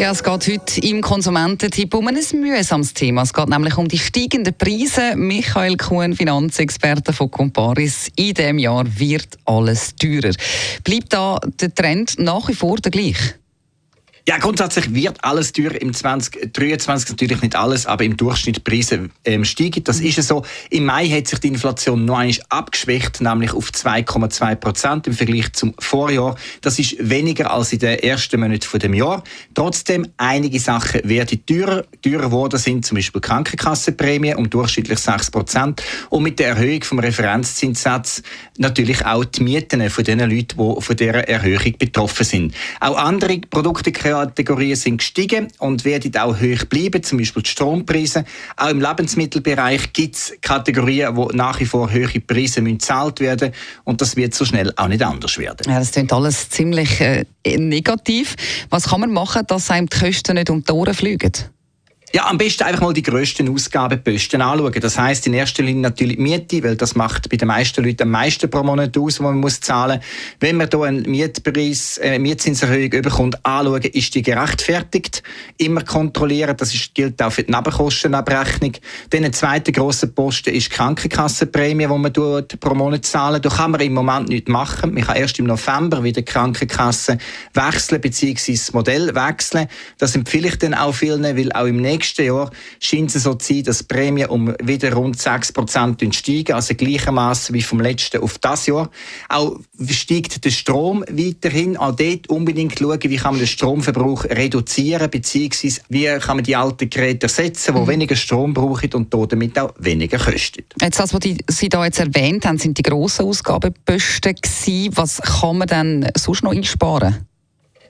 ja, es geht heute im Konsumententipp um ein mühsames Thema. Es geht nämlich um die steigenden Preise. Michael Kuhn, Finanzexperte von Comparis. In diesem Jahr wird alles teurer. Bleibt da der Trend nach wie vor der gleiche? Ja, grundsätzlich wird alles teurer im 2023, natürlich nicht alles, aber im Durchschnitt Preise ähm, steigen. Das ist so. Im Mai hat sich die Inflation noch einmal abgeschwächt, nämlich auf 2,2 Prozent im Vergleich zum Vorjahr. Das ist weniger als in den ersten Monaten von dem Jahr. Trotzdem, einige Sachen werden teurer. Teurer geworden sind zum Beispiel Krankenkassenprämien um durchschnittlich 6 Prozent. Und mit der Erhöhung vom Referenzzinssatz natürlich auch die Mieten von den Leuten, die von dieser Erhöhung betroffen sind. Auch andere Produkte Kategorien sind gestiegen und werden auch hoch bleiben, zum Beispiel die Strompreise. Auch im Lebensmittelbereich gibt es Kategorien, wo nach wie vor hohe Preise gezahlt werden und das wird so schnell auch nicht anders werden. Ja, das klingt alles ziemlich äh, negativ. Was kann man machen, dass einem die Kosten nicht um die Ohren fliegen? Ja, am besten einfach mal die grössten Ausgabenposten anschauen. Das heisst in erster Linie natürlich Miete, weil das macht bei den meisten Leuten am meisten pro Monat aus, was man muss zahlen. Wenn man hier einen Mietpreis, äh, Mietzinserhöhung überkommt, anschauen, ist die gerechtfertigt. Immer kontrollieren, das ist, gilt auch für die Nebenkostenabrechnung. Dann ein zweiter grosser Posten ist die Krankenkassenprämie, die man pro Monat zahlen. Da kann man im Moment nichts machen. Man kann erst im November wieder die Krankenkasse wechseln, beziehungsweise das Modell wechseln. Das empfehle ich dann auch vielen, weil auch im nächsten nächsten Jahr scheint es so zu sein, dass die Prämien um wieder rund 6% steigen, also gleichermaßen wie vom letzten auf das Jahr. Auch steigt der Strom weiterhin. Auch dort unbedingt schauen, wie kann man den Stromverbrauch reduzieren, beziehungsweise wie kann man die alten Geräte ersetzen, die mhm. weniger Strom brauchen und damit auch weniger kosten. Jetzt, das, was Sie da jetzt erwähnt haben, sind die grossen Ausgabenposten gewesen. Was kann man denn sonst noch einsparen?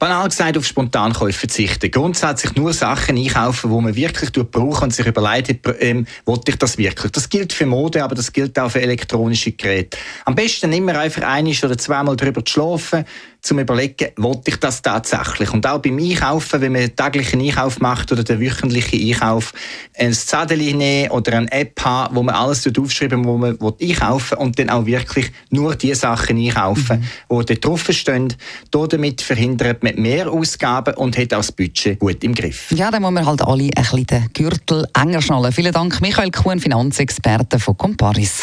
Banal gesagt auf Spontankäufe verzichten. Grundsätzlich nur Sachen einkaufen, die man wirklich braucht und sich überlegt, ähm, wollte ich das wirklich. Das gilt für Mode, aber das gilt auch für elektronische Geräte. Am besten immer einfach ein oder zweimal drüber zu schlafen, zum überlegen, wollte ich das tatsächlich? Und auch beim Einkaufen, wenn man einen täglichen Einkauf macht oder den wöchentlichen Einkauf, ein Zettel nehmen oder eine App haben, wo man alles aufschreiben wo man einkaufen will und dann auch wirklich nur die Sachen einkaufen, mhm. die da drauf stehen. Damit verhindert man mehr Ausgaben und hat auch das Budget gut im Griff. Ja, dann muss man halt alle ein bisschen den Gürtel enger schnallen. Vielen Dank, Michael Kuhn, Finanzexperte von Comparis.